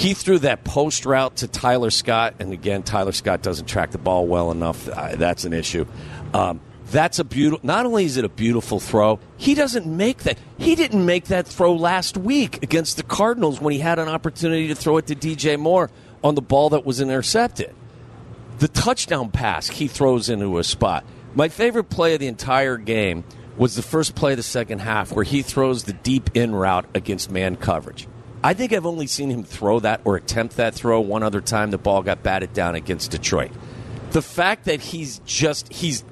He threw that post route to Tyler Scott, and again, Tyler Scott doesn't track the ball well enough. Uh, that's an issue. Um, that's a beautiful. Not only is it a beautiful throw, he doesn't make that. He didn't make that throw last week against the Cardinals when he had an opportunity to throw it to DJ Moore on the ball that was intercepted. The touchdown pass he throws into a spot. My favorite play of the entire game was the first play of the second half where he throws the deep in route against man coverage. I think I've only seen him throw that or attempt that throw one other time. The ball got batted down against Detroit. The fact that he's just he's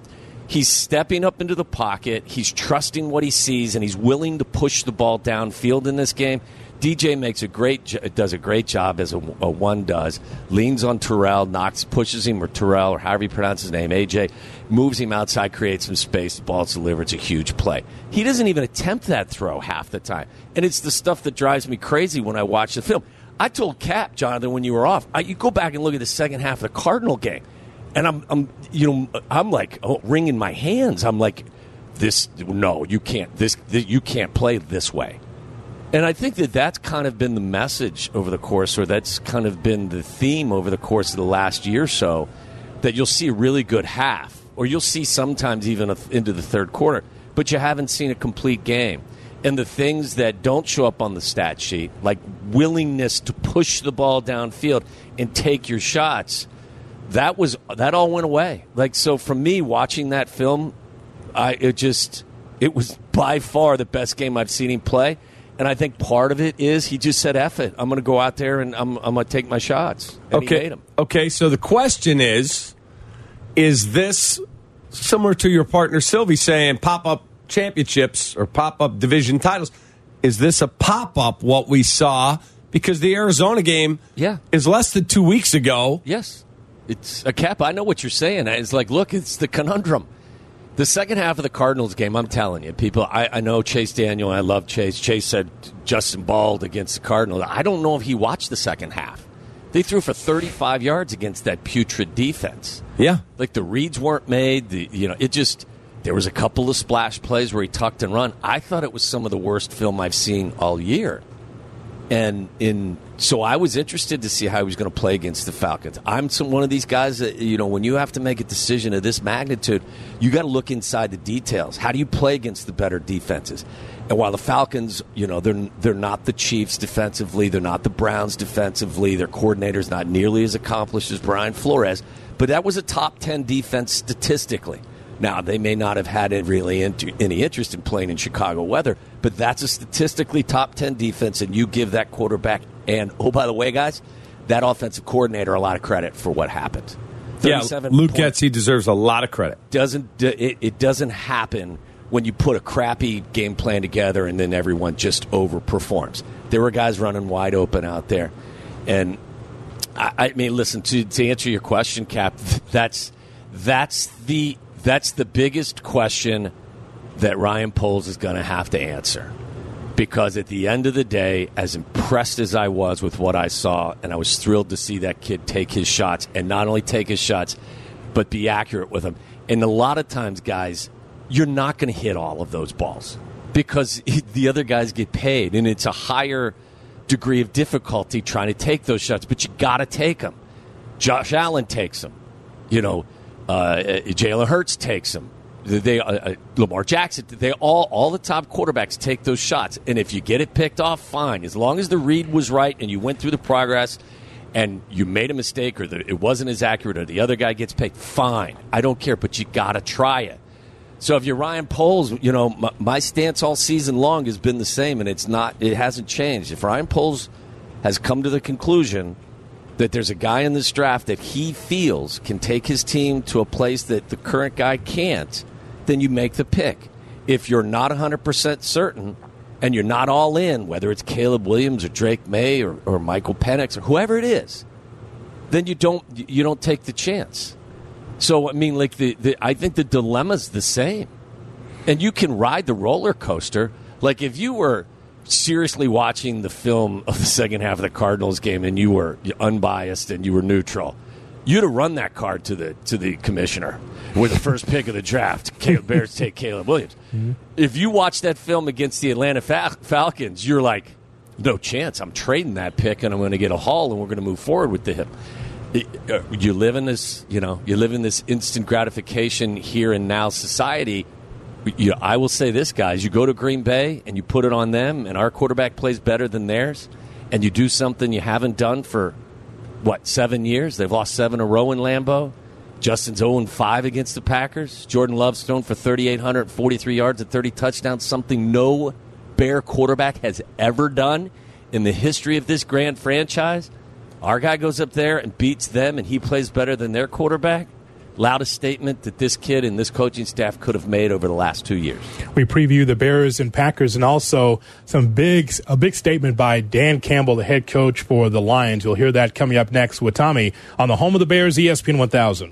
he's stepping up into the pocket, he's trusting what he sees, and he's willing to push the ball downfield in this game. DJ makes a great does a great job as a, a one does. Leans on Terrell, knocks, pushes him or Terrell or however you pronounce his name, AJ, moves him outside, creates some space. The ball's delivered. It's a huge play. He doesn't even attempt that throw half the time, and it's the stuff that drives me crazy when I watch the film. I told Kap Jonathan when you were off, I, you go back and look at the second half of the Cardinal game, and I'm, I'm you know I'm like oh, wringing my hands. I'm like, this no, you can't this, this you can't play this way. And I think that that's kind of been the message over the course, or that's kind of been the theme over the course of the last year or so, that you'll see a really good half, or you'll see sometimes even into the third quarter, but you haven't seen a complete game. And the things that don't show up on the stat sheet, like willingness to push the ball downfield and take your shots, that was that all went away. Like so, for me, watching that film, I it just it was by far the best game I've seen him play. And I think part of it is he just said, "F it, I'm going to go out there and I'm, I'm going to take my shots." And okay. Okay. So the question is: Is this similar to your partner Silvy saying pop up championships or pop up division titles? Is this a pop up? What we saw because the Arizona game, Yeah. is less than two weeks ago. Yes. It's a cap. I know what you're saying. It's like, look, it's the conundrum. The second half of the Cardinals game, I'm telling you, people, I, I know Chase Daniel. I love Chase. Chase said Justin balled against the Cardinals. I don't know if he watched the second half. They threw for 35 yards against that putrid defense. Yeah. Like the reads weren't made. The, you know, it just, there was a couple of splash plays where he tucked and run. I thought it was some of the worst film I've seen all year. And in so I was interested to see how he was going to play against the Falcons. I'm some, one of these guys that you know when you have to make a decision of this magnitude, you got to look inside the details. How do you play against the better defenses? And while the Falcons, you know, they're they're not the Chiefs defensively, they're not the Browns defensively. Their coordinator's not nearly as accomplished as Brian Flores, but that was a top ten defense statistically. Now, they may not have had really any interest in playing in Chicago weather, but that's a statistically top 10 defense, and you give that quarterback, and oh, by the way, guys, that offensive coordinator a lot of credit for what happened. Yeah, Luke points. Getsy deserves a lot of credit. Doesn't, it, it doesn't happen when you put a crappy game plan together and then everyone just overperforms. There were guys running wide open out there. And I, I mean, listen to to answer your question, Kap. [LAUGHS] That's that's the that's the biggest question that Ryan Poles is going to have to answer. Because at the end of the day, as impressed as I was with what I saw, and I was thrilled to see that kid take his shots, and not only take his shots, but be accurate with them. And a lot of times, guys, you're not going to hit all of those balls because [LAUGHS] the other guys get paid, and it's a higher degree of difficulty trying to take those shots, but you got to take them. Josh Allen takes them. You know, uh, Jalen Hurts takes them. They, uh, uh, Lamar Jackson, they all, all the top quarterbacks take those shots. And if you get it picked off, fine. As long as the read was right and you went through the progress and you made a mistake or the, it wasn't as accurate or the other guy gets picked, fine. I don't care, but you got to try it. So if you're Ryan Poles, you know my, my stance all season long has been the same, and it's not. It hasn't changed. If Ryan Poles has come to the conclusion that there's a guy in this draft that he feels can take his team to a place that the current guy can't, then you make the pick. If you're not 100% certain and you're not all in, whether it's Caleb Williams or Drake Maye or, or Michael Penix or whoever it is, then you don't you don't take the chance. So I mean, like the, the I think the dilemma's the same, and you can ride the roller coaster. Like if you were seriously watching the film of the second half of the Cardinals game and you were unbiased and you were neutral, you'd have run that card to the to the commissioner with the first pick of the draft. Caleb Bears take Caleb Williams. If you watch that film against the Atlanta Fal- Falcons, you're like, no chance. I'm trading that pick and I'm going to get a haul and we're going to move forward with the him. Uh, You live in this, you know, you live in this instant gratification here and now society. You I will say this, guys. You go to Green Bay and you put it on them, and our quarterback plays better than theirs, and you do something you haven't done for what seven years? They've lost seven in a row in Lambeau. Justin's 0 5 against the Packers. Jordan Love's thrown for 3,843 yards and 30 touchdowns, something no Bear quarterback has ever done in the history of this grand franchise. Our guy goes up there and beats them, and he plays better than their quarterback. Loudest statement that this kid and this coaching staff could have made over the last two years. We preview the Bears and Packers, and also some big a big statement by Dan Campbell, the head coach for the Lions. You'll hear that coming up next with Tommy on the home of the Bears, ESPN 1000.